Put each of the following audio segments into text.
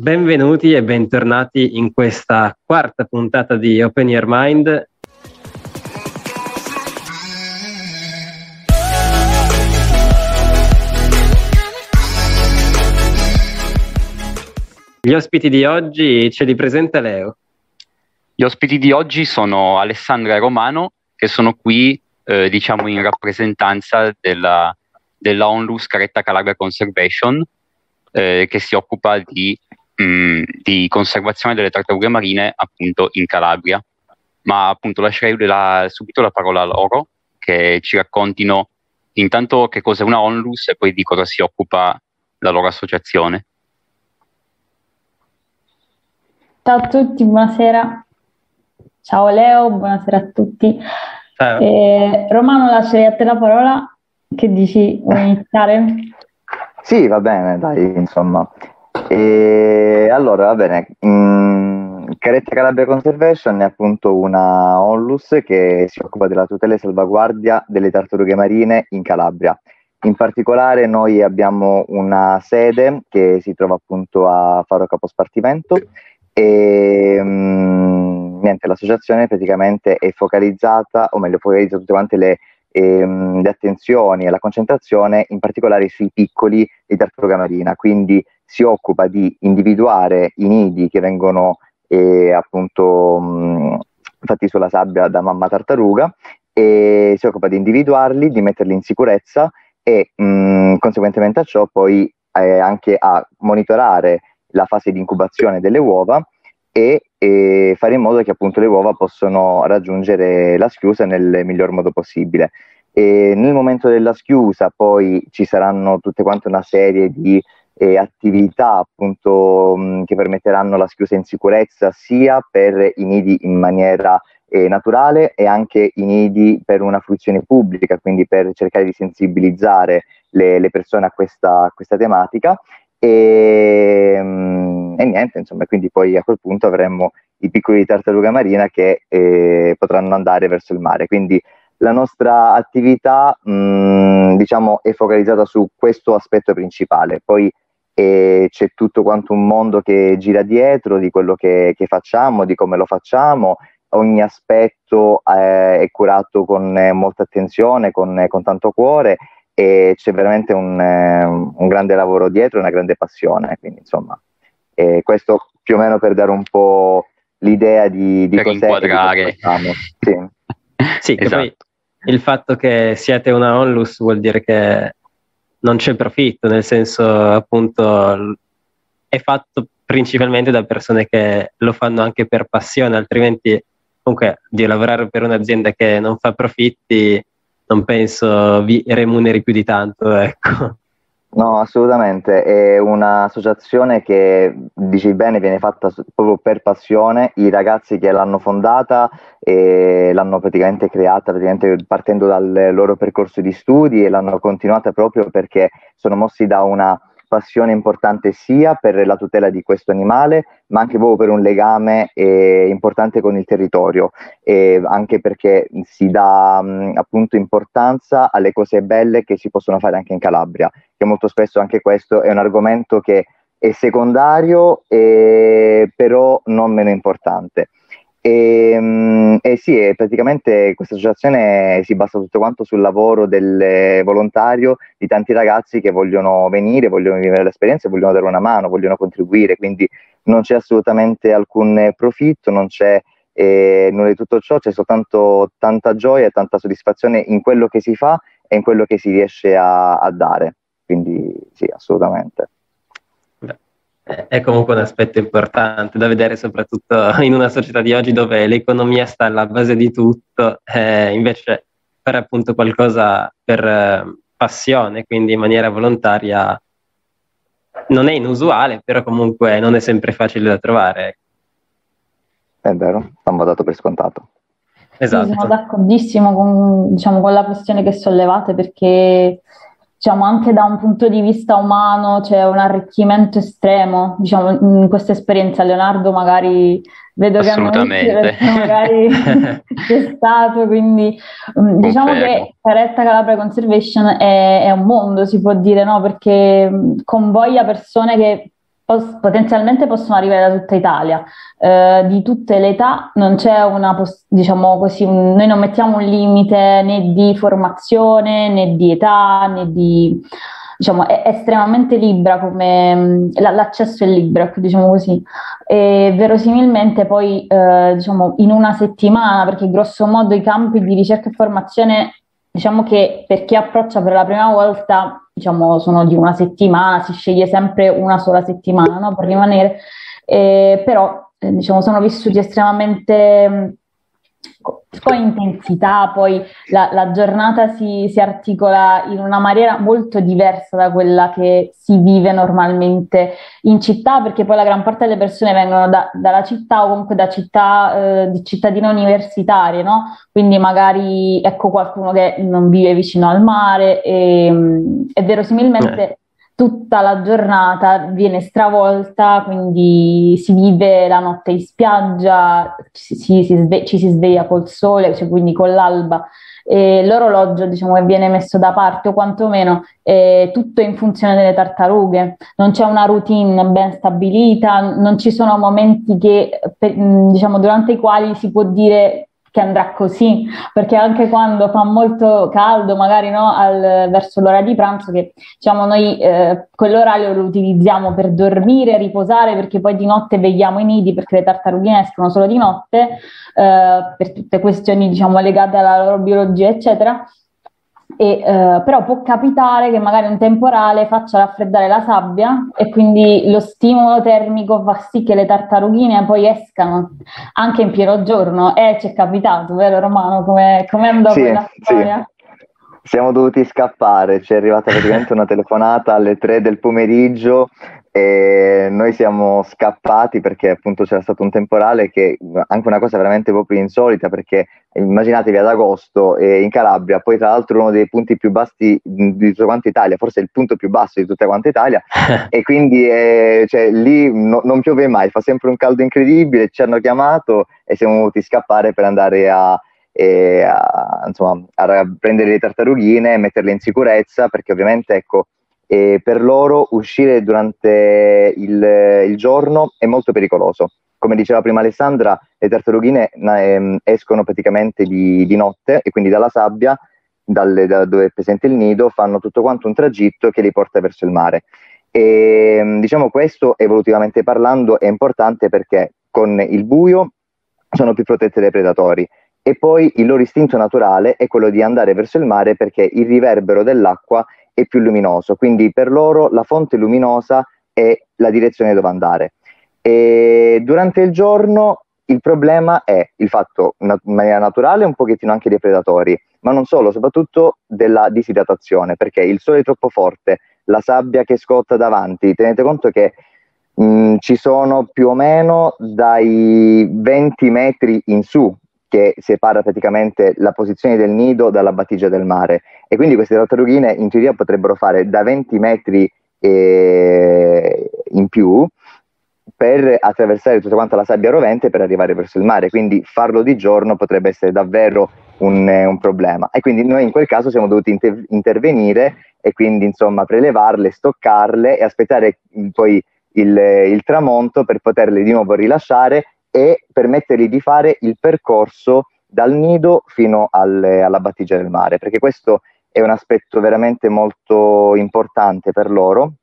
benvenuti e bentornati in questa quarta puntata di Open Your Mind. Gli ospiti di oggi ce li presenta Leo. Gli ospiti di oggi sono Alessandra e Romano, che sono qui eh, diciamo in rappresentanza della, della Onlus Caretta Calabria Conservation, eh, che si occupa di, mh, mm, di, conservazione delle tartarughe marine appunto in Calabria. Ma appunto lascerei la, subito la parola a loro, che ci raccontino intanto che cos'è una Onlus e poi di cosa si occupa la loro associazione. Ciao a tutti, buonasera. Ciao Leo, buonasera a tutti. Eh, Romano, lascerei a te la parola. Che dici? Vuoi iniziare? Sì, va bene, dai, insomma. E allora, va bene. Mm, Caretta Calabria Conservation è appunto una onlus che si occupa della tutela e salvaguardia delle tartarughe marine in Calabria. In particolare noi abbiamo una sede che si trova appunto a Faro Capospartimento e um, niente, l'associazione praticamente è focalizzata, o meglio, focalizza tutte quante le, ehm, le attenzioni e la concentrazione in particolare sui piccoli di tartaruga marina, quindi si occupa di individuare i nidi che vengono eh, appunto mh, fatti sulla sabbia da mamma tartaruga e si occupa di individuarli, di metterli in sicurezza e mh, conseguentemente a ciò poi eh, anche a monitorare la fase di incubazione delle uova e, e, fare in modo che appunto le uova possano raggiungere la schiusa nel miglior modo possibile. E nel momento della schiusa poi ci saranno tutte quante una serie di eh, attività appunto mh, che permetteranno la schiusa in sicurezza sia per i nidi in maniera eh, naturale e anche i nidi per una fruizione pubblica, quindi per cercare di sensibilizzare le, le persone a questa, a questa tematica e, e, niente, insomma, quindi poi a quel punto avremmo i piccoli tartaruga marina che eh, potranno andare verso il mare. Quindi la nostra attività, mh, diciamo, è focalizzata su questo aspetto principale. Poi eh, c'è tutto quanto un mondo che gira dietro di quello che, che facciamo, di come lo facciamo. Ogni aspetto eh, è curato con molta attenzione, con, con tanto cuore e c'è veramente un, eh, un, grande lavoro dietro, una grande passione, quindi insomma, eh, questo più o meno per dare un po' l'idea di, di per cos'è inquadrare. Sì, sì esatto. poi il fatto che siate una onlus vuol dire che non c'è profitto, nel senso appunto è fatto principalmente da persone che lo fanno anche per passione, altrimenti comunque di lavorare per un'azienda che non fa profitti non penso vi remuneri più di tanto, ecco. No, assolutamente, è un'associazione che, dici bene, viene fatta proprio per passione, i ragazzi che l'hanno fondata e l'hanno praticamente creata praticamente partendo dal loro percorso di studi e l'hanno continuata proprio perché sono mossi da una passione importante sia per la tutela di questo animale, ma anche proprio per un legame eh, importante con il territorio, e anche perché si dà mh, appunto importanza alle cose belle che si possono fare anche in Calabria, che molto spesso anche questo è un argomento che è secondario, eh, però non meno importante. E, ehm, e sì, e praticamente questa associazione si basa tutto quanto sul lavoro del volontario di tanti ragazzi che vogliono venire, vogliono vivere l'esperienza, vogliono dare una mano, vogliono contribuire, quindi non c'è assolutamente alcun profitto, non c'è eh, nulla di tutto ciò, c'è soltanto tanta gioia e tanta soddisfazione in quello che si fa e in quello che si riesce a, a dare. Quindi sì, assolutamente è comunque un aspetto importante da vedere soprattutto in una società di oggi dove l'economia sta alla base di tutto, eh, invece fare appunto qualcosa per eh, passione, quindi in maniera volontaria, non è inusuale, però comunque non è sempre facile da trovare. È vero, non va dato per scontato. Esatto. Sì, sono d'accordissimo con, diciamo, con la questione che sollevate perché diciamo, anche da un punto di vista umano c'è un arricchimento estremo, diciamo, in questa esperienza. Leonardo magari vedo che magari c'è stato, quindi um, diciamo che Caretta Calabria Conservation è, è, un mondo, si può dire, no? Perché um, convoglia persone che potenzialmente possono arrivare da tutta Italia, eh, di tutte le età, non c'è una, diciamo così, un- noi non mettiamo un limite né di formazione né di età né di diciamo, è estremamente libera come l'accesso è libero, ecco, diciamo così. E verosimilmente poi, eh, diciamo, in una settimana, perché grosso modo i campi di ricerca e formazione, diciamo che per chi approccia per la prima volta, diciamo, sono di una settimana, si sceglie sempre una sola settimana, no, per rimanere, eh, però, eh, diciamo, sono vissuti estremamente con intensità, poi la, la giornata si, si, articola in una maniera molto diversa da quella che si vive normalmente in città, perché poi la gran parte delle persone vengono da, dalla città o comunque da città eh, di cittadine universitarie, no? Quindi magari ecco qualcuno che non vive vicino al mare e, e verosimilmente... Eh tutta la giornata viene stravolta, quindi si vive la notte in spiaggia, ci si, sve- ci si sveglia col sole, cioè quindi con l'alba. E l'orologio diciamo che viene messo da parte o quantomeno è tutto in funzione delle tartarughe, non c'è una routine ben stabilita, non ci sono momenti che, diciamo, durante i quali si può dire che andrà così, perché anche quando fa molto caldo, magari no, al, verso l'ora di pranzo, che diciamo noi eh, quell'orario lo utilizziamo per dormire, riposare, perché poi di notte vegliamo i nidi, perché le tartarughine escono solo di notte, eh, per tutte questioni diciamo legate alla loro biologia, eccetera. E, eh, però può capitare che magari un temporale faccia raffreddare la sabbia e quindi lo stimolo termico fa sì che le tartarughine poi escano anche in pieno giorno. Eh, ci è capitato, vero Romano? Come, come andò sì, quella storia? Sì. Siamo dovuti scappare, ci è arrivata praticamente una telefonata alle 3 del pomeriggio e noi siamo scappati perché appunto c'era stato un temporale che anche una cosa veramente proprio insolita perché immaginatevi ad agosto eh, in Calabria, poi tra l'altro uno dei punti più bassi di tutta quanta Italia, forse il punto più basso di tutta quanta Italia e quindi eh, cioè, lì no, non piove mai, fa sempre un caldo incredibile, ci hanno chiamato e siamo dovuti scappare per andare a, eh, a, insomma, a prendere le tartarughine e metterle in sicurezza perché ovviamente ecco e per loro uscire durante il, il, giorno è molto pericoloso. Come diceva prima Alessandra, le tartarughine eh, escono praticamente di, di, notte e quindi dalla sabbia, dalle, da dove è presente il nido, fanno tutto quanto un tragitto che li porta verso il mare. E ehm, diciamo questo evolutivamente parlando è importante perché con il buio sono più protette dai predatori e poi il loro istinto naturale è quello di andare verso il mare perché il riverbero dell'acqua è più luminoso, quindi per loro la fonte luminosa è la direzione dove andare. E durante il giorno il problema è il fatto, in maniera naturale, un pochettino anche dei predatori, ma non solo, soprattutto della disidratazione, perché il sole è troppo forte, la sabbia che scotta davanti, tenete conto che mh, ci sono più o meno dai 20 metri in su che separa praticamente la posizione del nido dalla battigia del mare. E quindi queste tartarughine in teoria potrebbero fare da 20 metri eh, in più per attraversare tutta quanta la sabbia rovente per arrivare verso il mare, quindi farlo di giorno potrebbe essere davvero un, un problema. E quindi noi in quel caso siamo dovuti inter- intervenire e quindi insomma prelevarle, stoccarle e aspettare poi il, il tramonto per poterle di nuovo rilasciare e permettergli di fare il percorso dal nido fino alle, alla battigia del mare, perché questo è un aspetto veramente molto importante per loro,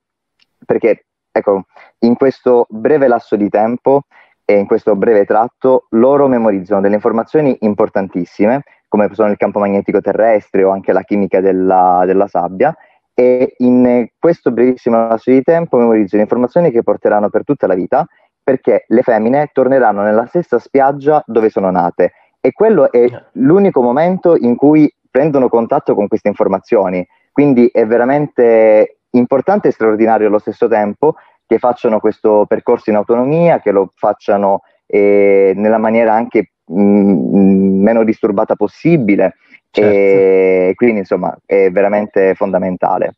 perché ecco, in questo breve lasso di tempo e in questo breve tratto loro memorizzano delle informazioni importantissime, come sono il campo magnetico terrestre o anche la chimica della, della sabbia, e in questo brevissimo lasso di tempo memorizzano informazioni che porteranno per tutta la vita perché le femmine torneranno nella stessa spiaggia dove sono nate e quello è l'unico momento in cui prendono contatto con queste informazioni. Quindi è veramente importante e straordinario allo stesso tempo che facciano questo percorso in autonomia, che lo facciano eh, nella maniera anche mh, mm, meno disturbata possibile. Certo. E quindi insomma è veramente fondamentale.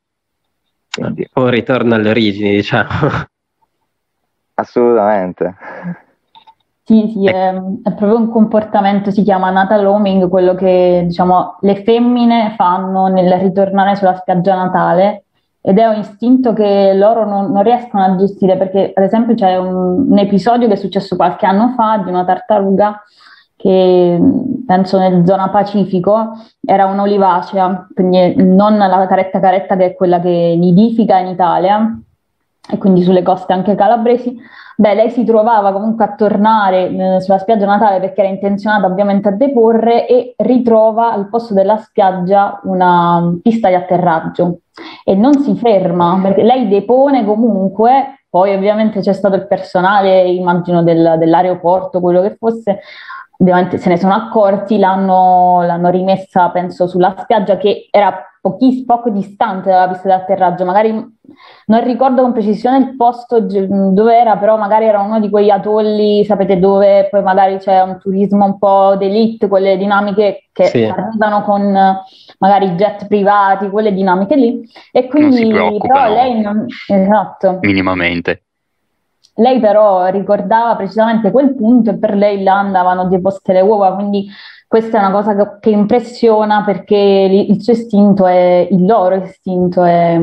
Quindi. Poi ritorno alle origini, diciamo. Assolutamente. Sì, sì, è, è, proprio un comportamento, si chiama natal homing, quello che diciamo le femmine fanno nel ritornare sulla spiaggia natale ed è un istinto che loro non, non riescono a gestire perché ad esempio c'è un, un, episodio che è successo qualche anno fa di una tartaruga che penso nel zona Pacifico era un'olivacea, quindi non la caretta caretta che è quella che nidifica in Italia e quindi sulle coste anche calabresi, Beh, lei si trovava comunque a tornare eh, sulla spiaggia natale perché era intenzionata ovviamente a deporre e ritrova al posto della spiaggia una pista di atterraggio. E non si ferma perché lei depone comunque, poi ovviamente c'è stato il personale, immagino del, dell'aeroporto, quello che fosse, ovviamente se ne sono accorti, l'hanno, l'hanno rimessa penso sulla spiaggia che era pochi, poco distante dalla pista di atterraggio, magari non ricordo con precisione il posto dove era, però magari era uno di quegli atolli, sapete dove poi magari c'è un turismo un po' d'elite, quelle dinamiche che sì. arrivano con magari jet privati, quelle dinamiche lì. E quindi però lei non... Esatto. Minimamente. Lei però ricordava precisamente quel punto e per lei là andavano deposte le uova, quindi questa è una cosa che, impressiona perché il suo istinto è, il loro istinto è,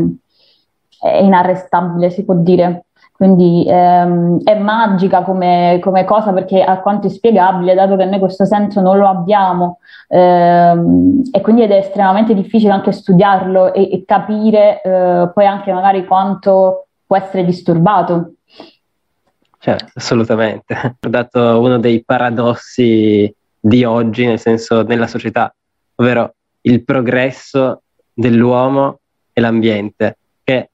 è inarrestabile, si può dire. Quindi ehm, è magica come, come, cosa perché alquanto inspiegabile, dato che noi questo senso non lo abbiamo ehm, e quindi ed è estremamente difficile anche studiarlo e, e capire eh, poi anche magari quanto può essere disturbato. Certo, assolutamente. Ho dato uno dei paradossi di oggi, nel senso nella società, ovvero il progresso dell'uomo e l'ambiente, che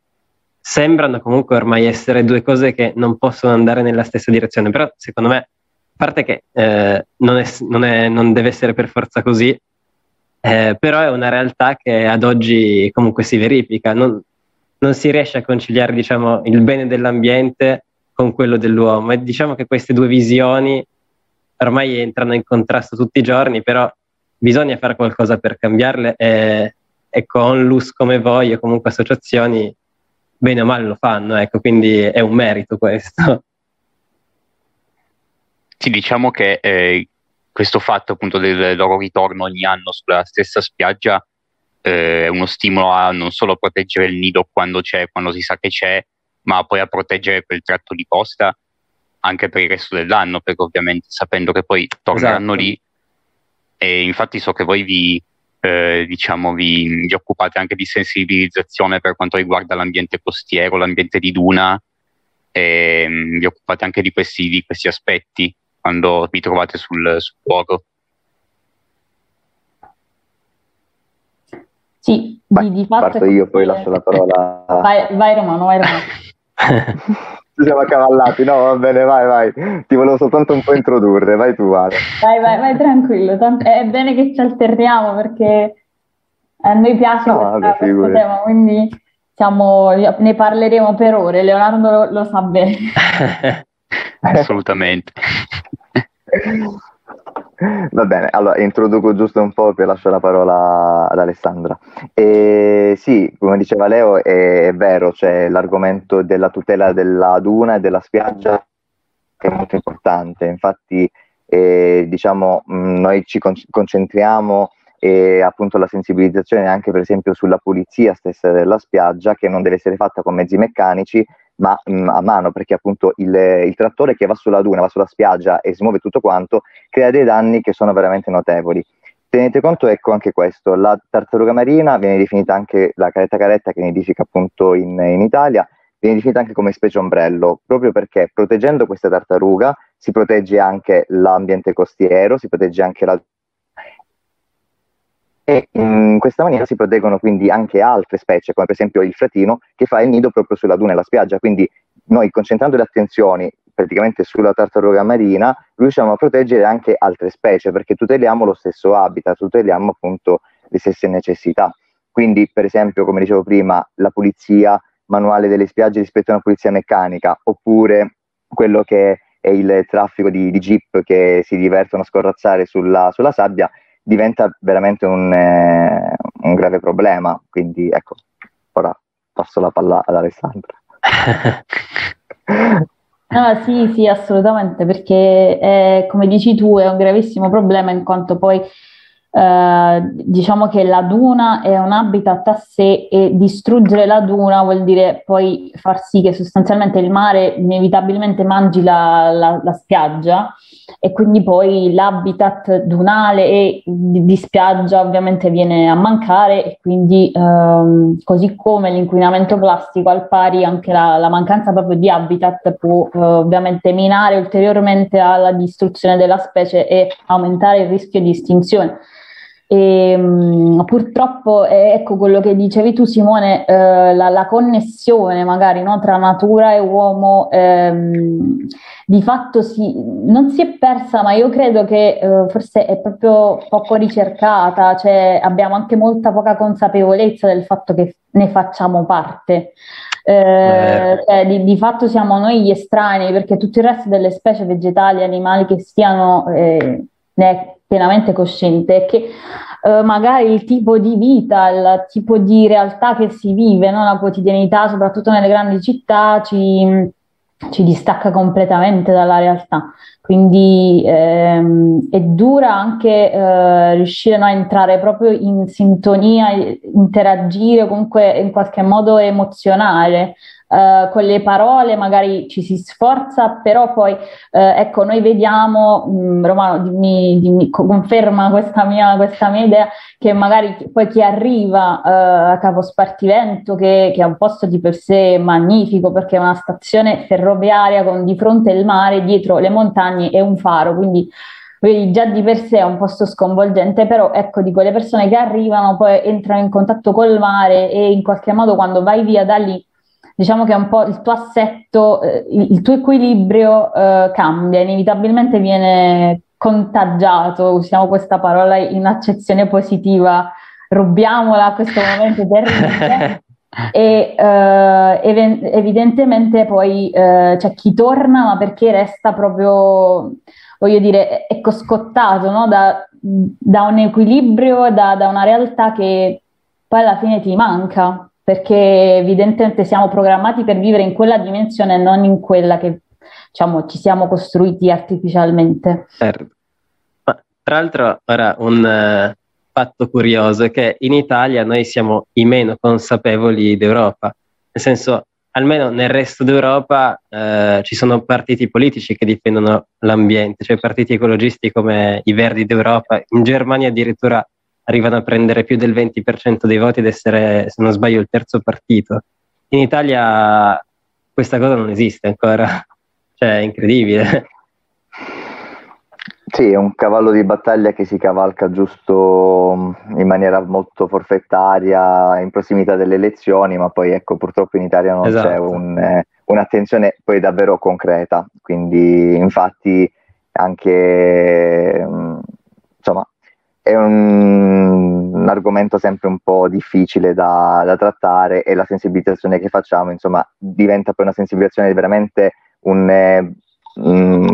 sembrano comunque ormai essere due cose che non possono andare nella stessa direzione, però secondo me, a parte che eh, non, è, non, è, non, deve essere per forza così, eh, però è una realtà che ad oggi comunque si verifica, non, non si riesce a conciliare diciamo, il bene dell'ambiente con quello dell'uomo e diciamo che queste due visioni ormai entrano in contrasto tutti i giorni, però bisogna fare qualcosa per cambiarle e, e con LUS come voi o comunque associazioni bene o male lo fanno, ecco, quindi è un merito questo. Sì, diciamo che eh, questo fatto appunto del loro ritorno ogni anno sulla stessa spiaggia eh, è uno stimolo a non solo proteggere il nido quando c'è, quando si sa che c'è, ma poi a proteggere quel tratto di costa anche per il resto dell'anno, perché ovviamente sapendo che poi torneranno esatto. lì, e infatti so che voi vi, eh, diciamo, vi, vi, occupate anche di sensibilizzazione per quanto riguarda l'ambiente costiero, l'ambiente di duna, e mm, vi occupate anche di questi, di questi aspetti quando vi trovate sul, sul luogo. Sì, di, di fatto... Parto io, poi lascio la parola... Vai, vai Romano, vai Romano. Ci siamo accavallati, no, va bene, vai, vai. Ti volevo soltanto un po' introdurre, vai tu, Ale. Vai, vai, vai tranquillo. È bene che ci alterniamo perché a noi piace no, questa, vabbè, questo tema, quindi siamo, ne parleremo per ore. Leonardo lo, lo sa bene. Assolutamente. Va bene, allora introduco giusto un po' e lascio la parola ad Alessandra. E sì, come diceva Leo, è, è vero, c'è l'argomento della tutela della duna e della spiaggia è molto importante. Infatti, eh, diciamo, noi ci con- concentriamo e appunto la sensibilizzazione anche per esempio sulla pulizia stessa della spiaggia che non deve essere fatta con mezzi meccanici ma mh, mm, a mano perché appunto il, il, trattore che va sulla duna, va sulla spiaggia e smuove tutto quanto, crea dei danni che sono veramente notevoli. Tenete conto, ecco anche questo, la tartaruga marina viene definita anche la caretta caretta che nidifica appunto in, in Italia, viene definita anche come specie ombrello, proprio perché proteggendo questa tartaruga si protegge anche l'ambiente costiero, si protegge anche la e in questa maniera si proteggono quindi anche altre specie, come per esempio il fratino che fa il nido proprio sulla duna e la spiaggia. Quindi noi concentrando le attenzioni praticamente sulla tartaruga marina riusciamo a proteggere anche altre specie perché tuteliamo lo stesso habitat, tuteliamo appunto le stesse necessità. Quindi per esempio, come dicevo prima, la pulizia manuale delle spiagge rispetto a una pulizia meccanica, oppure quello che è il traffico di, di jeep che si divertono a scorrazzare sulla, sulla sabbia, diventa veramente un, eh, un grave problema. Quindi ecco, ora passo la palla ad Alessandra. Ah, sì, sì, assolutamente, perché è, come dici tu è un gravissimo problema in quanto poi eh, diciamo che la duna è un habitat a sé e distruggere la duna vuol dire poi far sì che sostanzialmente il mare inevitabilmente mangi la, la, la spiaggia e quindi poi l'habitat dunale e di, di, spiaggia ovviamente viene a mancare e quindi ehm, così come l'inquinamento plastico al pari anche la, la mancanza proprio di habitat può eh, ovviamente minare ulteriormente alla distruzione della specie e aumentare il rischio di estinzione. E, um, purtroppo, eh, ecco quello che dicevi tu, Simone, eh, la, la, connessione magari no, tra natura e uomo ehm, di fatto si, non si è persa, ma io credo che eh, forse è proprio poco ricercata, cioè abbiamo anche molta poca consapevolezza del fatto che ne facciamo parte. Eh, cioè, di, di, fatto siamo noi gli estranei perché tutto il resto delle specie vegetali, animali che stiano eh, ne pienamente cosciente che eh, magari il tipo di vita, il tipo di realtà che si vive, no? la quotidianità, soprattutto nelle grandi città, ci, ci distacca completamente dalla realtà. Quindi ehm, è dura anche eh, riuscire no, a entrare proprio in sintonia, interagire, comunque in qualche modo emozionare Uh, con le parole magari ci si sforza, però poi uh, ecco, noi vediamo, mh, mm, Romano, dimmi, dimmi, conferma questa mia, questa mia, idea, che magari poi chi arriva uh, a Capo Spartivento, che, che, è un posto di per sé magnifico perché è una stazione ferroviaria con di fronte il mare, dietro le montagne e un faro, quindi quindi già di per sé è un posto sconvolgente, però ecco, di quelle persone che arrivano, poi entrano in contatto col mare e in qualche modo quando vai via da lì diciamo che un po' il tuo assetto, eh, il, tuo equilibrio eh, cambia, inevitabilmente viene contagiato, usiamo questa parola in accezione positiva, rubiamola a questo momento terribile. e eh, ev- evidentemente poi eh, c'è chi torna ma perché resta proprio voglio dire ecco scottato no? da, da, un equilibrio da, da una realtà che poi alla fine ti manca perché evidentemente siamo programmati per vivere in quella dimensione e non in quella che diciamo, ci siamo costruiti artificialmente. Certo. Ma, tra l'altro, ora un uh, fatto curioso è che in Italia noi siamo i meno consapevoli d'Europa, nel senso, almeno nel resto d'Europa uh, ci sono partiti politici che difendono l'ambiente, cioè partiti ecologisti come i Verdi d'Europa, in Germania addirittura arrivano a prendere più del 20% dei voti ed essere, se non sbaglio, il terzo partito. In Italia questa cosa non esiste ancora, cioè è incredibile. Sì, è un cavallo di battaglia che si cavalca giusto mm, in maniera molto forfettaria in prossimità delle elezioni, ma poi ecco, purtroppo in Italia non esatto. c'è un, eh, un'attenzione poi davvero concreta. Quindi, infatti, anche mm, insomma, è un, un, argomento sempre un po' difficile da, da, trattare e la sensibilizzazione che facciamo, insomma, diventa poi una sensibilizzazione veramente un, eh,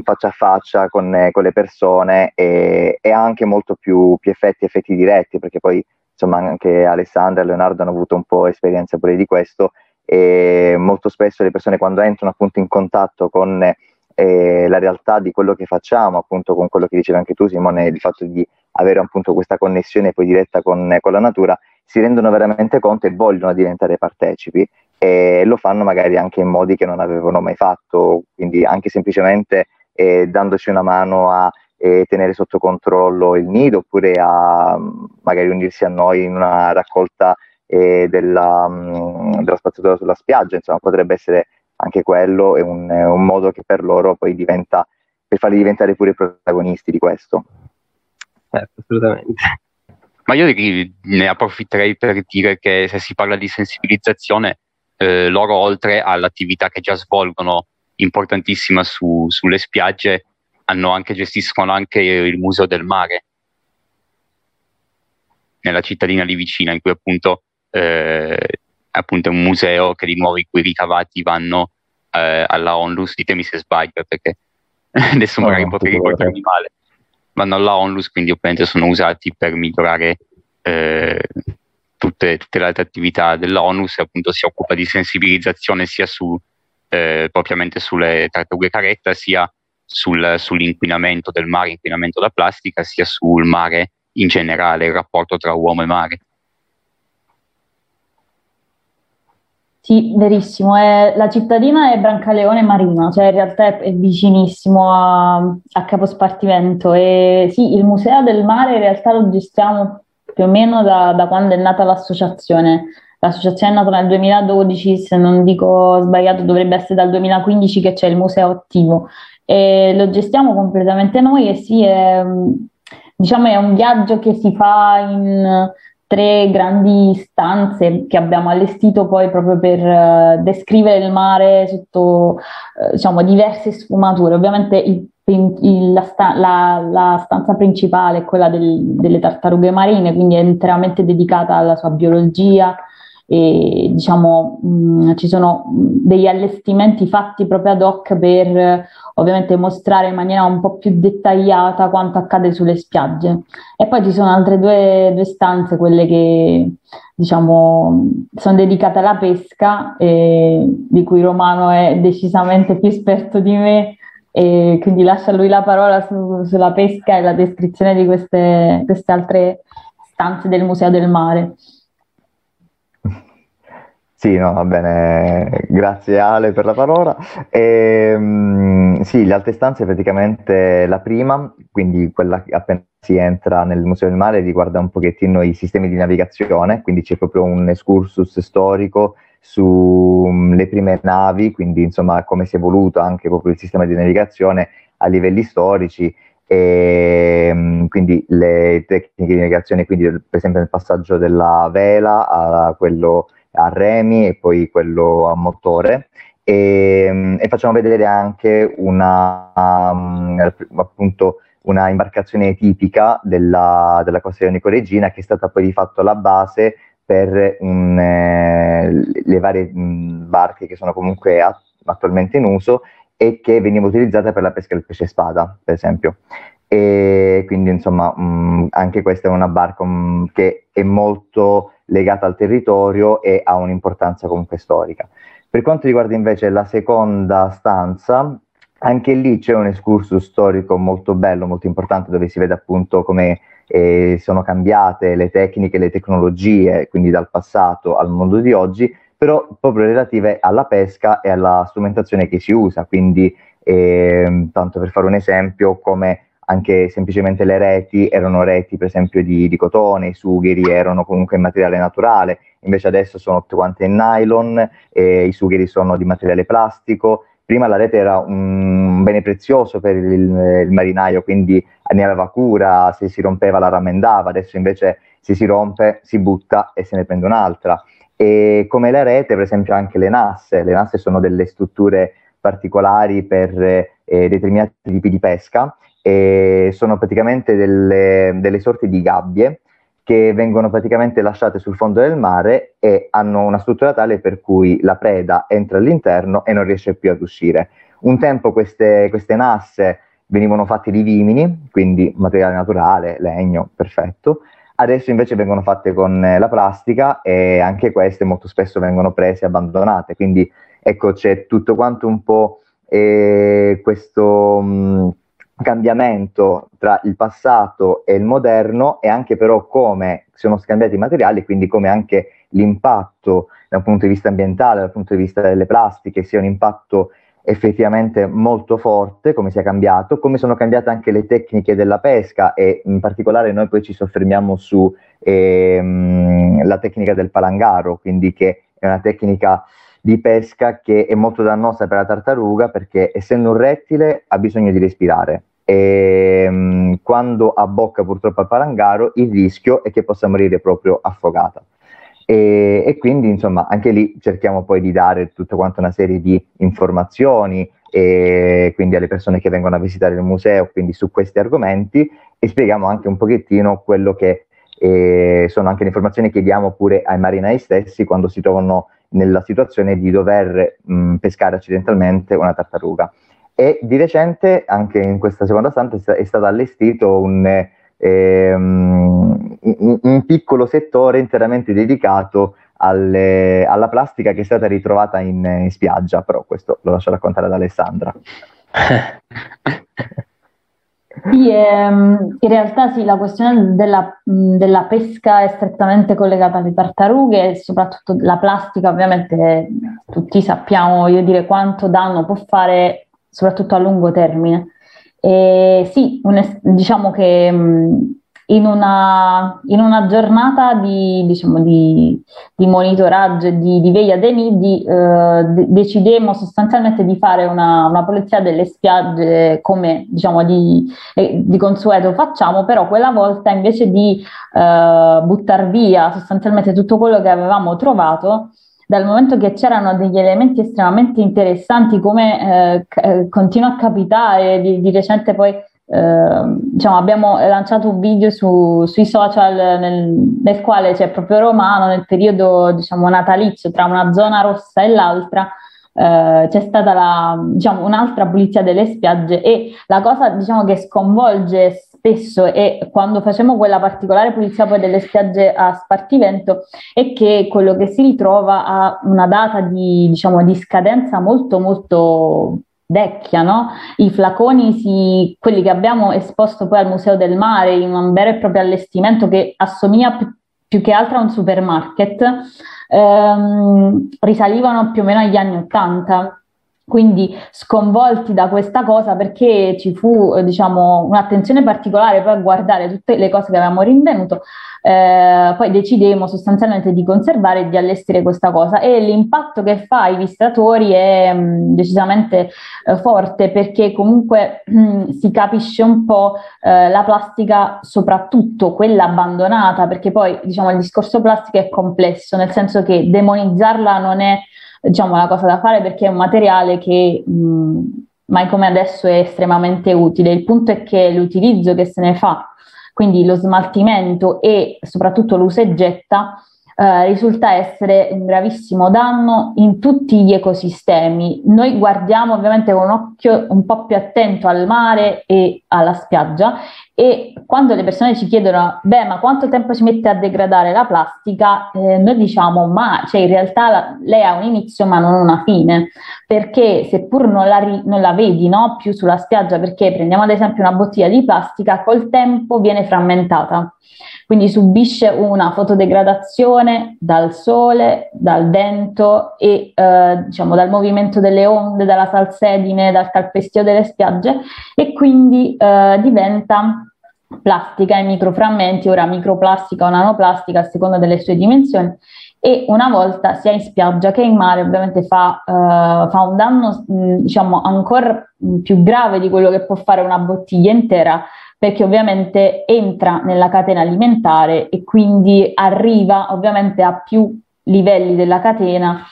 faccia a faccia con, eh, con le persone e, e, anche molto più, più effetti, effetti diretti, perché poi insomma anche Alessandra e Leonardo hanno avuto un po' esperienza pure di questo e molto spesso le persone quando entrano appunto in contatto con eh, la realtà di quello che facciamo, appunto con quello che dicevi anche tu Simone, il fatto di avere appunto questa connessione poi diretta con, con la natura, si rendono veramente conto e vogliono diventare partecipi e lo fanno magari anche in modi che non avevano mai fatto, quindi anche semplicemente eh, dandoci una mano a eh, tenere sotto controllo il nido oppure a magari unirsi a noi in una raccolta eh, della, mh, della spazzatura sulla spiaggia, insomma potrebbe essere anche quello è un, un modo che per loro poi diventa, per farli diventare pure protagonisti di questo certo, assolutamente. Ma io ne approfitterei per dire che se si parla di sensibilizzazione, eh, loro oltre all'attività che già svolgono, importantissima su, sulle spiagge, anche, gestiscono anche il Museo del Mare, nella cittadina lì vicina, in cui appunto, eh, appunto è un museo che di nuovo i cui ricavati vanno eh, alla Onlus, ditemi se sbaglio, perché adesso magari no, potrei ricordarmi male vanno alla Onlus, quindi ovviamente sono usati per migliorare eh, tutte, tutte, le altre attività dell'ONUS e appunto si occupa di sensibilizzazione sia su, eh, propriamente sulle tartarughe caretta, sia sul, sull'inquinamento del mare, inquinamento da plastica, sia sul mare in generale il rapporto tra uomo e mare. Sì, verissimo. È, la cittadina è Brancaleone Marina, cioè in realtà è, è vicinissimo a, a Capospartimento. E sì, il Museo del Mare in realtà lo gestiamo più o meno da, da quando è nata l'associazione. L'associazione è nata nel 2012, se non dico sbagliato dovrebbe essere dal 2015 che c'è il museo attivo. E lo gestiamo completamente noi e sì, è, diciamo, è un viaggio che si fa in tre grandi stanze che abbiamo allestito poi proprio per uh, descrivere il mare sotto uh, diciamo, diverse sfumature. Ovviamente il, il, la, sta, la, la, stanza principale è quella del, delle tartarughe marine, quindi è interamente dedicata alla sua biologia, e diciamo mh, mm, ci sono degli allestimenti fatti proprio ad hoc per ovviamente mostrare in maniera un po' più dettagliata quanto accade sulle spiagge. E poi ci sono altre due, due stanze, quelle che diciamo sono dedicate alla pesca, e, di cui Romano è decisamente più esperto di me. E quindi lascio a lui la parola su, sulla pesca e la descrizione di queste, queste altre stanze del Museo del Mare. Sì, no, va bene, grazie Ale per la parola. E, ehm, sì, le altre stanze praticamente la prima, quindi quella che appena si entra nel Museo del Mare riguarda un pochettino i sistemi di navigazione, quindi c'è proprio un excursus storico sulle mm, prime navi, quindi insomma come si è evoluto anche proprio il sistema di navigazione a livelli storici e mm, quindi le tecniche di navigazione, quindi per esempio nel passaggio della vela a quello a remi e poi quello a motore e, mm, e facciamo vedere anche una, um, appunto, una imbarcazione tipica della, della costa ionico regina che è stata poi di fatto la base per un, eh, le varie mh, mm, barche che sono comunque at- attualmente in uso e che veniva utilizzata per la pesca del pesce spada, per esempio. E quindi insomma mh, mm, anche questa è una barca mh, che è molto legata al territorio e ha un'importanza comunque storica. Per quanto riguarda invece la seconda stanza, anche lì c'è un excursus storico molto bello, molto importante, dove si vede appunto come eh, sono cambiate le tecniche, le tecnologie, quindi dal passato al mondo di oggi, però proprio relative alla pesca e alla strumentazione che si usa. Quindi, eh, tanto per fare un esempio, come anche semplicemente le reti erano reti per esempio di, di, cotone, i sugheri erano comunque in materiale naturale, invece adesso sono tutte quante in nylon, e i sugheri sono di materiale plastico. Prima la rete era un bene prezioso per il, il marinaio, quindi ne aveva cura, se si rompeva la rammendava, adesso invece se si rompe si butta e se ne prende un'altra. E come la rete, per esempio anche le nasse, le nasse sono delle strutture particolari per eh, determinati tipi di pesca e sono praticamente delle, delle sorti di gabbie che vengono praticamente lasciate sul fondo del mare e hanno una struttura tale per cui la preda entra all'interno e non riesce più ad uscire. Un tempo queste, queste nasse venivano fatte di vimini, quindi materiale naturale, legno, perfetto. Adesso invece vengono fatte con la plastica e anche queste molto spesso vengono prese e abbandonate. Quindi ecco c'è tutto quanto un po' eh, questo... Mh, cambiamento tra il passato e il moderno e anche però come sono scambiati i materiali, quindi come anche l'impatto dal punto di vista ambientale, dal punto di vista delle plastiche, sia un impatto effettivamente molto forte, come sia cambiato, come sono cambiate anche le tecniche della pesca e in particolare noi poi ci soffermiamo sulla ehm, tecnica del palangaro, quindi che è una tecnica di pesca che è molto dannosa per la tartaruga perché essendo un rettile ha bisogno di respirare e um, quando abbocca purtroppo al palangaro il rischio è che possa morire proprio affogata. E, e, quindi insomma anche lì cerchiamo poi di dare tutta quanta una serie di informazioni e quindi alle persone che vengono a visitare il museo quindi su questi argomenti e spieghiamo anche un pochettino quello che eh, sono anche le informazioni che diamo pure ai marinai stessi quando si trovano nella situazione di dover mh, pescare accidentalmente una tartaruga. E di recente, anche in questa seconda stanza, è stato allestito un, ehm, un, piccolo settore interamente dedicato alle, alla plastica che è stata ritrovata in, in, spiaggia, però questo lo lascio raccontare ad Alessandra. Sì, ehm, in realtà sì, la questione della, della, pesca è strettamente collegata alle tartarughe e soprattutto la plastica, ovviamente tutti sappiamo, voglio dire, quanto danno può fare soprattutto a lungo termine. E sì, un, diciamo che in una, in una giornata di, diciamo, di, di, monitoraggio e di, di veglia dei nidi eh, de- decidemmo sostanzialmente di fare una, una polizia delle spiagge come diciamo, di, eh, di, consueto facciamo, però quella volta invece di eh, buttare via sostanzialmente tutto quello che avevamo trovato, dal momento che c'erano degli elementi estremamente interessanti come eh, eh, continua a capitare di, di recente poi eh, diciamo, abbiamo lanciato un video su, sui social nel, nel, quale c'è proprio Romano nel periodo diciamo, natalizio tra una zona rossa e l'altra eh, c'è stata la, diciamo, un'altra pulizia delle spiagge e la cosa diciamo, che sconvolge spesso è quando facciamo quella particolare pulizia poi delle spiagge a spartivento è che quello che si ritrova ha una data di, diciamo, di scadenza molto molto vecchia, no? I flaconi, si, quelli che abbiamo esposto poi al Museo del Mare in un vero e proprio allestimento che assomiglia più, più che altro a un supermarket, ehm, risalivano più o meno agli anni Ottanta. Quindi sconvolti da questa cosa perché ci fu diciamo, un'attenzione particolare. Poi a guardare tutte le cose che avevamo rinvenuto, eh, poi decidemmo sostanzialmente di conservare e di allestire questa cosa. E l'impatto che fa ai visitatori è mh, mm, decisamente eh, forte perché comunque mh, mm, si capisce un po' eh, la plastica, soprattutto quella abbandonata, perché poi diciamo il discorso plastica è complesso, nel senso che demonizzarla non è diciamo, la cosa da fare perché è un materiale che mh, mai come adesso è estremamente utile. Il punto è che l'utilizzo che se ne fa quindi lo smaltimento e soprattutto l'usa e getta eh, risulta essere un gravissimo danno in tutti gli ecosistemi. Noi guardiamo ovviamente con un occhio un po' più attento al mare e alla spiaggia e quando le persone ci chiedono, beh, ma quanto tempo ci mette a degradare la plastica, eh, noi diciamo, ma cioè, in realtà la, lei ha un inizio ma non una fine, perché seppur non la, ri, non la vedi no, più sulla spiaggia, perché prendiamo ad esempio una bottiglia di plastica, col tempo viene frammentata quindi subisce una fotodegradazione dal sole, dal vento e eh, diciamo dal movimento delle onde, dalla salsedine, dal calpestio delle spiagge e quindi eh, diventa plastica in microframmenti, ora microplastica o nanoplastica a seconda delle sue dimensioni e una volta sia in spiaggia che in mare ovviamente fa, uh, fa un danno diciamo ancora più grave di quello che può fare una bottiglia intera perché ovviamente entra nella catena alimentare e quindi arriva ovviamente a più livelli della catena.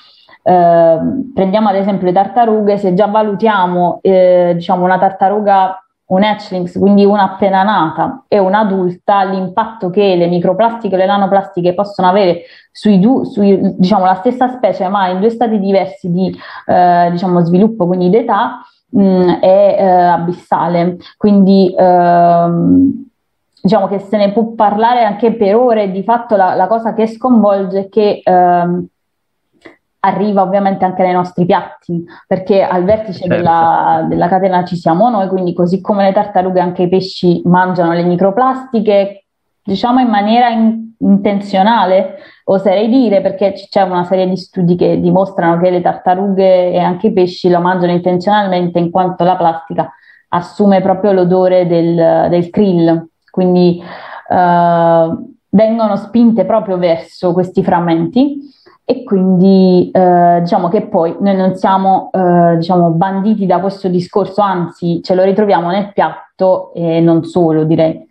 Eh, prendiamo ad esempio le tartarughe, se già valutiamo eh, diciamo una tartaruga, un hatchlings, quindi una appena nata e un'adulta, l'impatto che le microplastiche e le nanoplastiche possono avere sui, du- sui diciamo, la stessa specie ma in due stati diversi di eh, diciamo, sviluppo, quindi d'età, mh, mm, è eh, abissale. Quindi ehm, diciamo che se ne può parlare anche per ore, di fatto la, la cosa che sconvolge è che ehm, arriva ovviamente anche nei nostri piatti, perché al vertice certo. della, della, catena ci siamo noi, quindi così come le tartarughe anche i pesci mangiano le microplastiche, diciamo in maniera in, intenzionale, oserei dire, perché c'è una serie di studi che dimostrano che le tartarughe e anche i pesci lo mangiano intenzionalmente in quanto la plastica assume proprio l'odore del, del krill, quindi eh, vengono spinte proprio verso questi frammenti e quindi eh, diciamo che poi noi non siamo eh, diciamo, banditi da questo discorso, anzi ce lo ritroviamo nel piatto e non solo direi.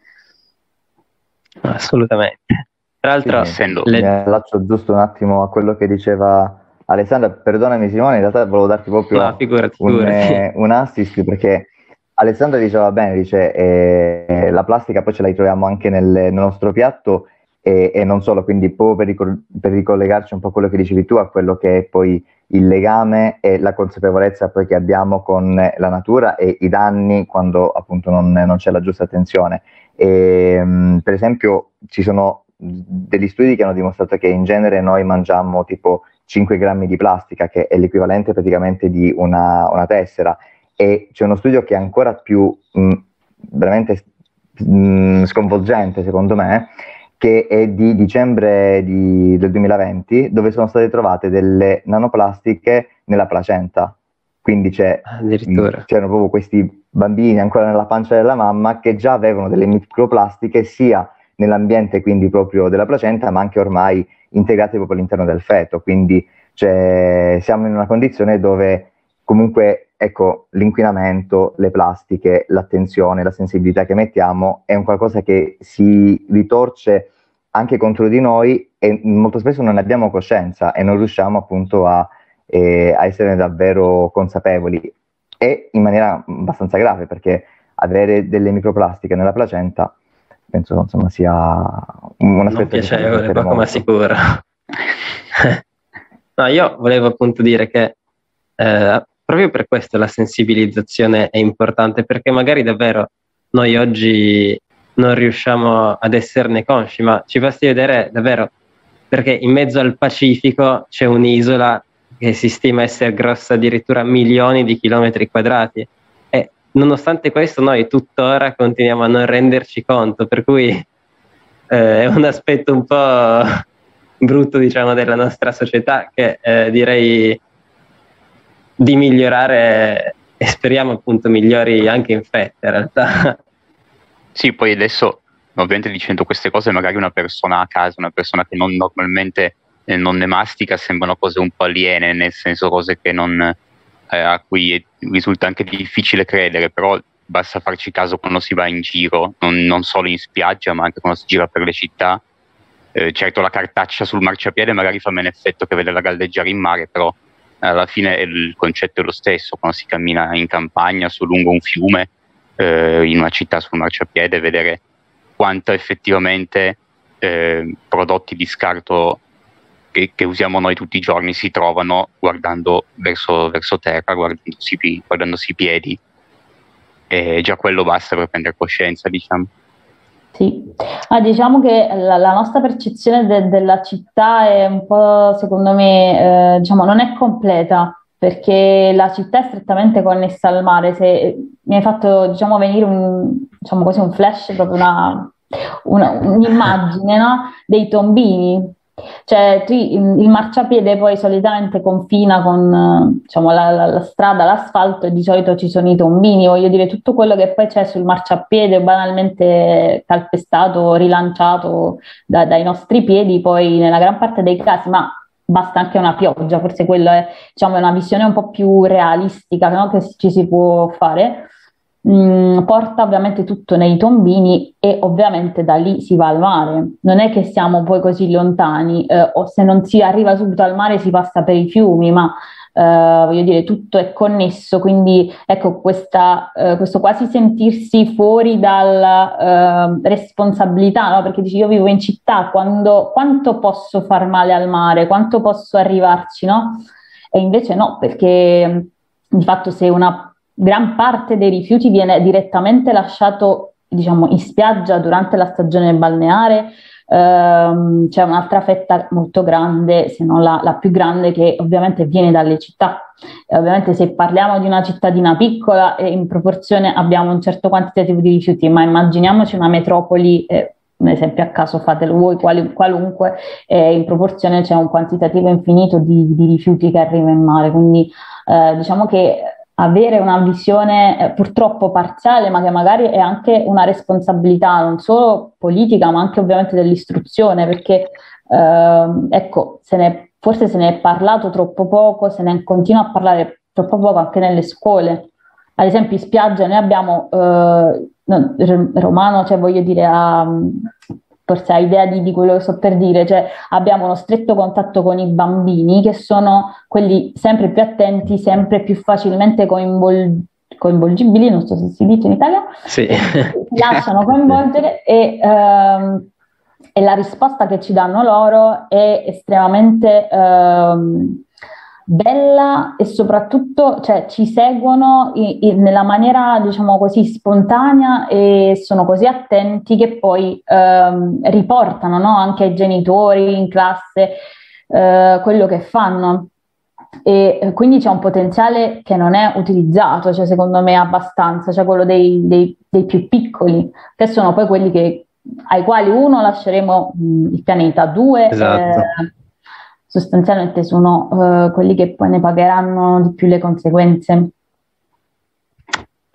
Assolutamente. Tra l'altro, sì, essendo... Le... Mi allaccio giusto un attimo a quello che diceva Alessandra, perdonami Simone, in realtà volevo darti proprio no, figurati, un, eh, un, assist perché Alessandra diceva bene, dice eh, la plastica poi ce la ritroviamo anche nel, nel nostro piatto e, e, non solo, quindi proprio per, ricol- per, ricollegarci un po' a quello che dicevi tu, a quello che è poi il legame e la consapevolezza poi che abbiamo con la natura e i danni quando appunto non, non c'è la giusta attenzione. E, um, per esempio ci sono degli studi che hanno dimostrato che in genere noi mangiamo tipo 5 grammi di plastica, che è l'equivalente praticamente di una, una tessera, e c'è uno studio che è ancora più mh, veramente mh, sconvolgente secondo me, che è di dicembre di, del 2020, dove sono state trovate delle nanoplastiche nella placenta. Quindi c'è, mh, c'erano proprio questi bambini ancora nella pancia della mamma che già avevano delle microplastiche sia nell'ambiente quindi proprio della placenta, ma anche ormai integrate proprio all'interno del feto. Quindi cioè, siamo in una condizione dove comunque ecco, l'inquinamento, le plastiche, l'attenzione, la sensibilità che mettiamo è un qualcosa che si ritorce anche contro di noi e molto spesso non abbiamo coscienza e non riusciamo appunto a, eh, a essere davvero consapevoli e in maniera abbastanza grave perché avere delle microplastiche nella placenta penso insomma sia un aspetto non piacevole, poco ma sicuro. no, io volevo appunto dire che eh, proprio per questo la sensibilizzazione è importante, perché magari davvero noi oggi non riusciamo ad esserne consci, ma ci basti vedere davvero perché in mezzo al Pacifico c'è un'isola che si stima essere grossa addirittura milioni di chilometri quadrati nonostante questo noi tuttora continuiamo a non renderci conto, per cui eh, è un aspetto un po' brutto diciamo della nostra società che eh, direi di migliorare e speriamo appunto migliori anche in fretta in realtà. Sì, poi adesso ovviamente dicendo queste cose magari una persona a casa, una persona che non normalmente eh, non ne mastica sembrano cose un po' aliene, nel senso cose non, eh, a cui risulta anche difficile credere, però basta farci caso quando si va in giro, non, non solo in spiaggia ma anche quando si gira per le città. Eh, certo la cartaccia sul marciapiede magari fa meno effetto che vederla galleggiare in mare, però alla fine il concetto è lo stesso, quando si cammina in campagna su lungo un fiume, eh, in una città sul marciapiede, vedere quanto effettivamente eh, prodotti di scarto che, che, usiamo noi tutti i giorni si trovano guardando verso, verso terra, guardandosi, guardandosi i piedi. E già quello basta per prendere coscienza, diciamo. Sì, ah, diciamo che la, la nostra percezione de, della città è un po', secondo me, eh, diciamo, non è completa perché la città è strettamente connessa al mare. Se, mi hai fatto, diciamo, venire un, diciamo così, un flash, proprio una, una, un'immagine no? dei tombini cioè, il marciapiede poi solitamente confina con diciamo, la, la, la, strada, l'asfalto e di solito ci sono i tombini, voglio dire, tutto quello che poi c'è sul marciapiede banalmente calpestato, rilanciato da, dai nostri piedi, poi nella gran parte dei casi, ma basta anche una pioggia, forse quella è diciamo, una visione un po' più realistica no? che ci si può fare mh, mm, porta ovviamente tutto nei tombini e ovviamente da lì si va al mare. Non è che siamo poi così lontani eh, o se non si arriva subito al mare si passa per i fiumi, ma Uh, voglio dire, tutto è connesso, quindi ecco questa, uh, questo quasi sentirsi fuori dalla uh, responsabilità, no? perché dici io vivo in città, quando, quanto posso far male al mare, quanto posso arrivarci, no? E invece no, perché di fatto se una gran parte dei rifiuti viene direttamente lasciato diciamo, in spiaggia durante la stagione balneare. Ehm, c'è un'altra fetta molto grande, se non la, la, più grande, che ovviamente viene dalle città. E ovviamente se parliamo di una cittadina piccola, eh, in proporzione abbiamo un certo quantitativo di rifiuti, ma immaginiamoci una metropoli, eh, un esempio a caso fatelo voi, quali, qualunque, eh, in proporzione c'è un quantitativo infinito di, di rifiuti che arriva in mare. Quindi eh, diciamo che avere una visione eh, purtroppo parziale, ma che magari è anche una responsabilità non solo politica, ma anche ovviamente dell'istruzione, perché eh, ecco, se ne, forse se ne è parlato troppo poco, se ne continua a parlare troppo poco anche nelle scuole. Ad esempio in spiaggia noi abbiamo eh, no, Romano, cioè voglio dire, a, forse ha idea di, di, quello che sto per dire, cioè abbiamo uno stretto contatto con i bambini che sono quelli sempre più attenti, sempre più facilmente coinvol- coinvolgibili, non so se si dice in Italia, sì. si lasciano coinvolgere e, ehm, e, la risposta che ci danno loro è estremamente... Ehm, bella e soprattutto cioè, ci seguono in, in, nella maniera diciamo così spontanea e sono così attenti che poi ehm, riportano no? anche ai genitori in classe eh, quello che fanno e quindi c'è un potenziale che non è utilizzato, cioè secondo me abbastanza, cioè quello dei, dei, dei più piccoli, che sono poi quelli che, ai quali uno lasceremo mh, il pianeta, due esatto. eh, sostanzialmente sono eh, quelli che poi ne pagheranno di più le conseguenze.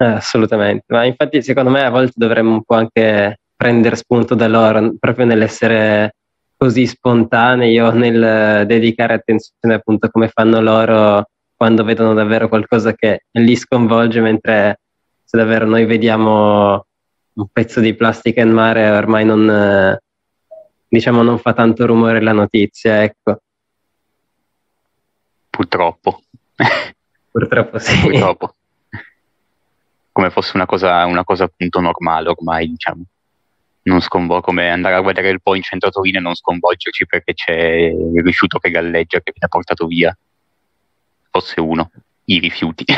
Eh, assolutamente, ma infatti secondo me a volte dovremmo un po' anche prendere spunto da loro, proprio nell'essere così spontanei o nel dedicare attenzione appunto come fanno loro quando vedono davvero qualcosa che li sconvolge, mentre se davvero noi vediamo un pezzo di plastica in mare ormai non, diciamo, non fa tanto rumore la notizia, ecco. Purtroppo. Purtroppo sì. Purtroppo. Come fosse una cosa, una cosa appunto normale ormai, diciamo non sconvolge come andare a vedere il po' in centro Torino e non sconvolgerci perché c'è il rifiuto che galleggia che viene portato via. Fosse uno, i rifiuti.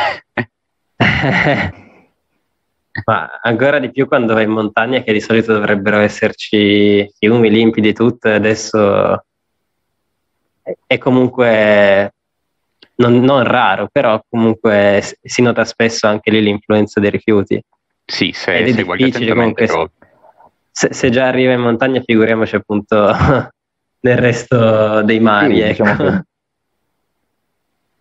Ma ancora di più quando vai in montagna, che di solito dovrebbero esserci fiumi limpidi tutto, adesso è comunque non, non, raro, però comunque si nota spesso anche lì l'influenza dei rifiuti. Sì, se, se guardi attentamente comunque, se, se, già arriva in montagna, figuriamoci appunto nel resto dei mari. Sì, ecco. diciamo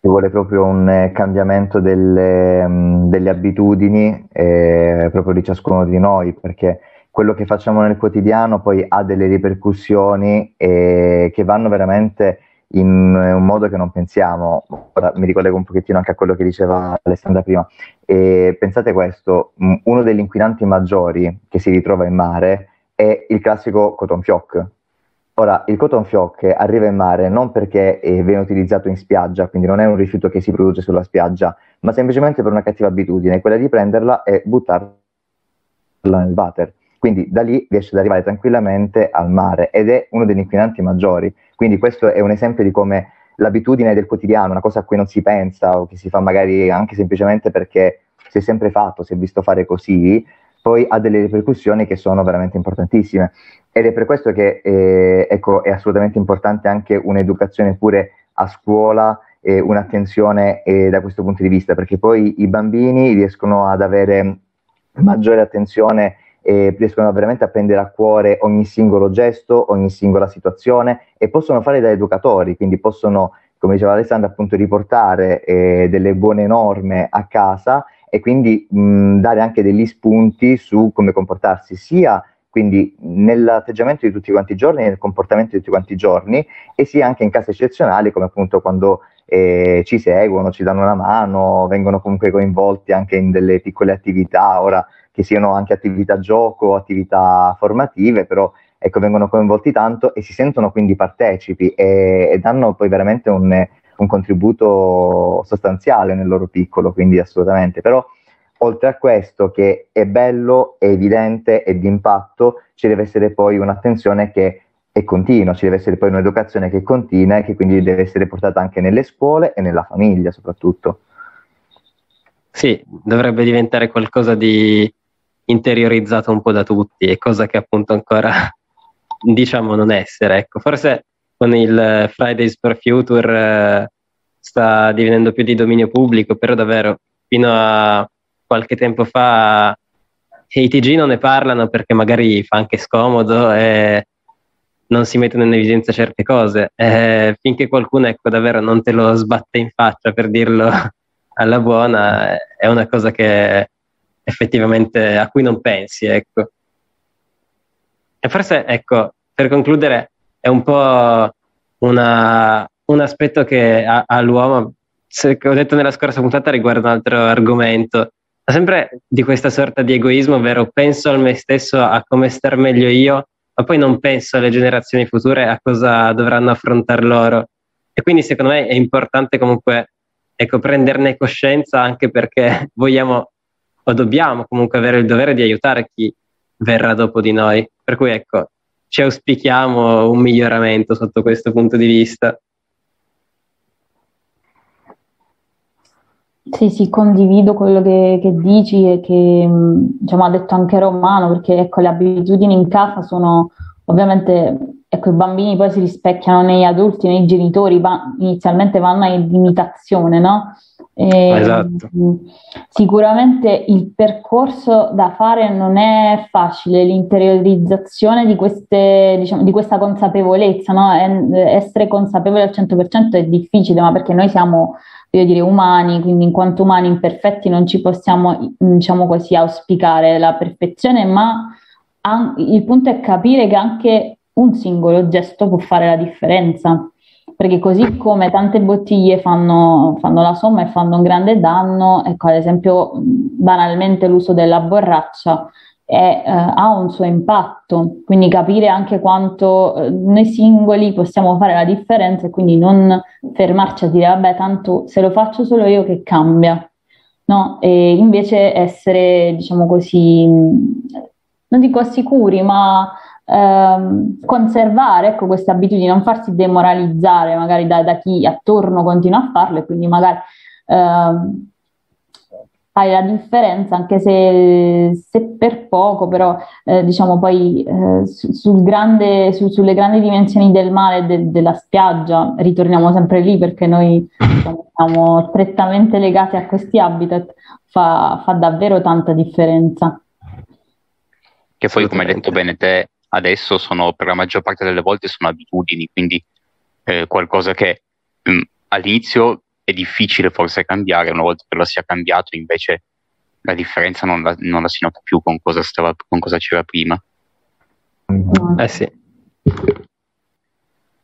ci vuole proprio un eh, cambiamento delle, mm, delle abitudini eh, proprio di ciascuno di noi, perché quello che facciamo nel quotidiano poi ha delle ripercussioni eh, che vanno veramente in un modo che non pensiamo. Ora mi ricollego un pochettino anche a quello che diceva Alessandra prima. E pensate questo, uno degli inquinanti maggiori che si ritrova in mare è il classico cotton fioc. Ora, il cotton fioc arriva in mare non perché viene utilizzato in spiaggia, quindi non è un rifiuto che si produce sulla spiaggia, ma semplicemente per una cattiva abitudine, quella di prenderla e buttarla nel water. Quindi da lì riesce ad arrivare tranquillamente al mare ed è uno degli inquinanti maggiori. Quindi questo è un esempio di come l'abitudine del quotidiano, una cosa a cui non si pensa o che si fa magari anche semplicemente perché si è sempre fatto, si è visto fare così, poi ha delle ripercussioni che sono veramente importantissime. Ed è per questo che eh, ecco, è assolutamente importante anche un'educazione pure a scuola e un'attenzione eh, da questo punto di vista, perché poi i bambini riescono ad avere maggiore attenzione e riescono veramente a prendere a cuore ogni singolo gesto, ogni singola situazione e possono fare da educatori, quindi possono, come diceva Alessandra, appunto riportare eh, delle buone norme a casa e quindi mh, dare anche degli spunti su come comportarsi sia quindi nell'atteggiamento di tutti quanti i giorni, nel comportamento di tutti quanti i giorni e sia anche in casi eccezionali come appunto quando eh, ci seguono, ci danno una mano, vengono comunque coinvolti anche in delle piccole attività, ora che siano anche attività gioco, attività formative, però ecco, vengono coinvolti tanto e si sentono quindi partecipi e, e danno poi veramente un, un contributo sostanziale nel loro piccolo, quindi assolutamente. Però oltre a questo che è bello, è evidente e di impatto, ci deve essere poi un'attenzione che è continua, ci deve essere poi un'educazione che è continua e che quindi deve essere portata anche nelle scuole e nella famiglia soprattutto. Sì, dovrebbe diventare qualcosa di interiorizzato un po' da tutti e cosa che appunto ancora diciamo non essere. Ecco, forse con il Fridays for Future eh, sta divenendo più di dominio pubblico, però davvero fino a qualche tempo fa i TG non ne parlano perché magari fa anche scomodo e non si mettono in evidenza certe cose. E finché qualcuno ecco, davvero non te lo sbatte in faccia per dirlo alla buona, è una cosa che effettivamente a cui non pensi. Ecco. E forse, ecco, per concludere, è un po' una, un aspetto che ha, ha se, ho detto nella scorsa puntata riguardo un altro argomento, sempre di questa sorta di egoismo, ovvero penso al me stesso, a come star meglio io, ma poi non penso alle generazioni future, a cosa dovranno affrontare loro. E quindi secondo me è importante comunque ecco, prenderne coscienza anche perché vogliamo o dobbiamo comunque avere il dovere di aiutare chi verrà dopo di noi. Per cui ecco, ci auspichiamo un miglioramento sotto questo punto di vista. Sì, sì, condivido quello che, che dici e che diciamo, ha detto anche Romano, perché ecco, le abitudini in casa sono ovviamente ecco, i bambini poi si rispecchiano negli adulti, nei genitori, va, inizialmente vanno in imitazione, no? E, esatto. Sicuramente il percorso da fare non è facile, l'interiorizzazione di, queste, diciamo, di questa consapevolezza, no? essere consapevoli al 100% è difficile, ma perché noi siamo, voglio dire, umani, quindi in quanto umani imperfetti non ci possiamo, diciamo così, auspicare la perfezione, ma an- il punto è capire che anche un singolo gesto può fare la differenza perché così come tante bottiglie fanno, fanno, la somma e fanno un grande danno, ecco ad esempio banalmente l'uso della borraccia è, eh, ha un suo impatto, quindi capire anche quanto eh, noi singoli possiamo fare la differenza e quindi non fermarci a dire vabbè tanto se lo faccio solo io che cambia, no? E invece essere diciamo così, non dico sicuri ma ehm, conservare ecco, queste abitudini, non farsi demoralizzare magari da, da, chi attorno continua a farlo e quindi magari ehm, fai la differenza anche se, se per poco, però eh, diciamo poi eh, su, sul grande, su, sulle grandi dimensioni del mare de, della spiaggia ritorniamo sempre lì perché noi diciamo, siamo strettamente legati a questi habitat, fa, fa davvero tanta differenza. Che poi, come hai detto bene te, adesso sono per la maggior parte delle volte sono abitudini, quindi eh, qualcosa che mh, mm, all'inizio è difficile forse cambiare, una volta che lo sia cambiato invece la differenza non la, non la si nota più con cosa, stava, con cosa c'era prima. Eh sì.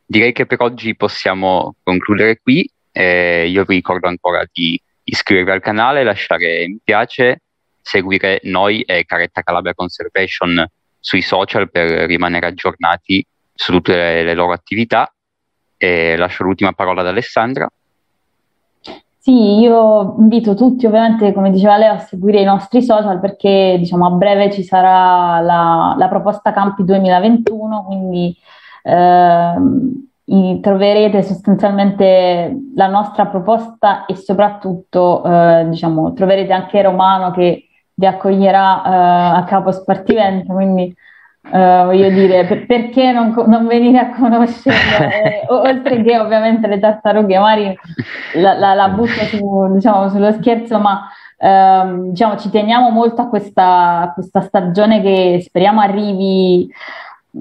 Direi che per oggi possiamo concludere qui. Eh, io vi ricordo ancora di iscrivervi al canale, lasciare mi piace, seguire noi e Caretta Calabria Conservation sui social per rimanere aggiornati su tutte le, le loro attività. E lascio l'ultima parola ad Alessandra. Sì, io invito tutti ovviamente, come diceva lei, a seguire i nostri social perché diciamo, a breve ci sarà la, la proposta Campi 2021, quindi eh, troverete sostanzialmente la nostra proposta e soprattutto eh, diciamo, troverete anche Romano che vi accoglierà uh, a Capo Spartivento, quindi uh, voglio dire, per, perché non, non, venire a conoscerlo? eh, oltre che ovviamente le tartarughe mari la, la, la butto su, diciamo, sullo scherzo, ma uh, diciamo, ci teniamo molto a questa, a questa stagione che speriamo arrivi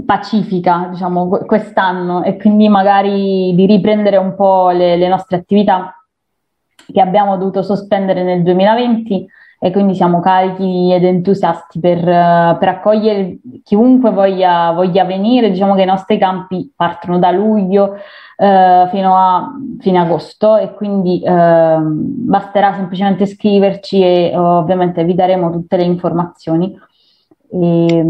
pacifica, diciamo, quest'anno e quindi magari di riprendere un po' le, le nostre attività che abbiamo dovuto sospendere nel 2020 e quindi siamo carichi ed entusiasti per, per accogliere chiunque voglia, voglia, venire. Diciamo che i nostri campi partono da luglio eh, fino a fine agosto e quindi eh, basterà semplicemente scriverci e ovviamente vi daremo tutte le informazioni. E,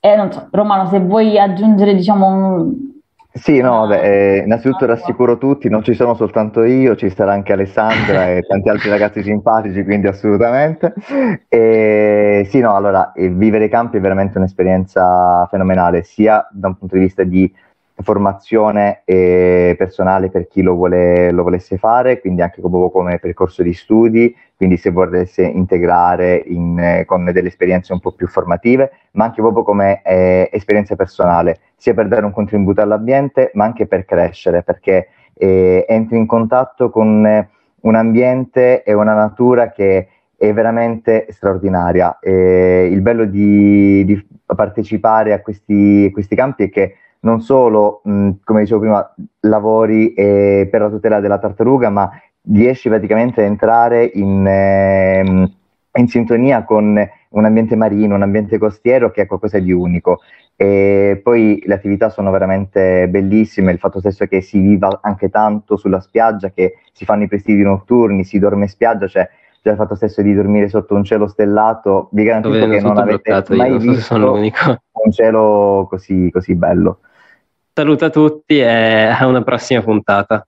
e non so, Romano, se vuoi aggiungere diciamo un, sì, no, vabbè, eh, innanzitutto rassicuro tutti, non ci sono soltanto io, ci sarà anche Alessandra e tanti altri ragazzi simpatici, quindi assolutamente. E, sì, no, allora, vivere i campi è veramente un'esperienza fenomenale, sia da un punto di vista di formazione personale per chi lo, vuole, lo, volesse fare, quindi anche proprio come percorso di studi, quindi se volesse integrare in, con delle esperienze un po' più formative, ma anche proprio come eh, esperienza personale, sia per dare un contributo all'ambiente, ma anche per crescere, perché eh, entri in contatto con un ambiente e una natura che è veramente straordinaria. E il bello di, di partecipare a questi, questi campi è che non solo, mh, come dicevo prima, lavori eh, per la tutela della tartaruga, ma riesci praticamente a entrare in, eh, in, sintonia con un ambiente marino, un ambiente costiero che è qualcosa di unico. E poi le attività sono veramente bellissime, il fatto stesso che si viva anche tanto sulla spiaggia, che si fanno i prestiti notturni, si dorme in spiaggia, cioè già il fatto stesso di dormire sotto un cielo stellato, vi garantisco che non avete mai io, visto un cielo così, così bello. Saluto a tutti e a una prossima puntata.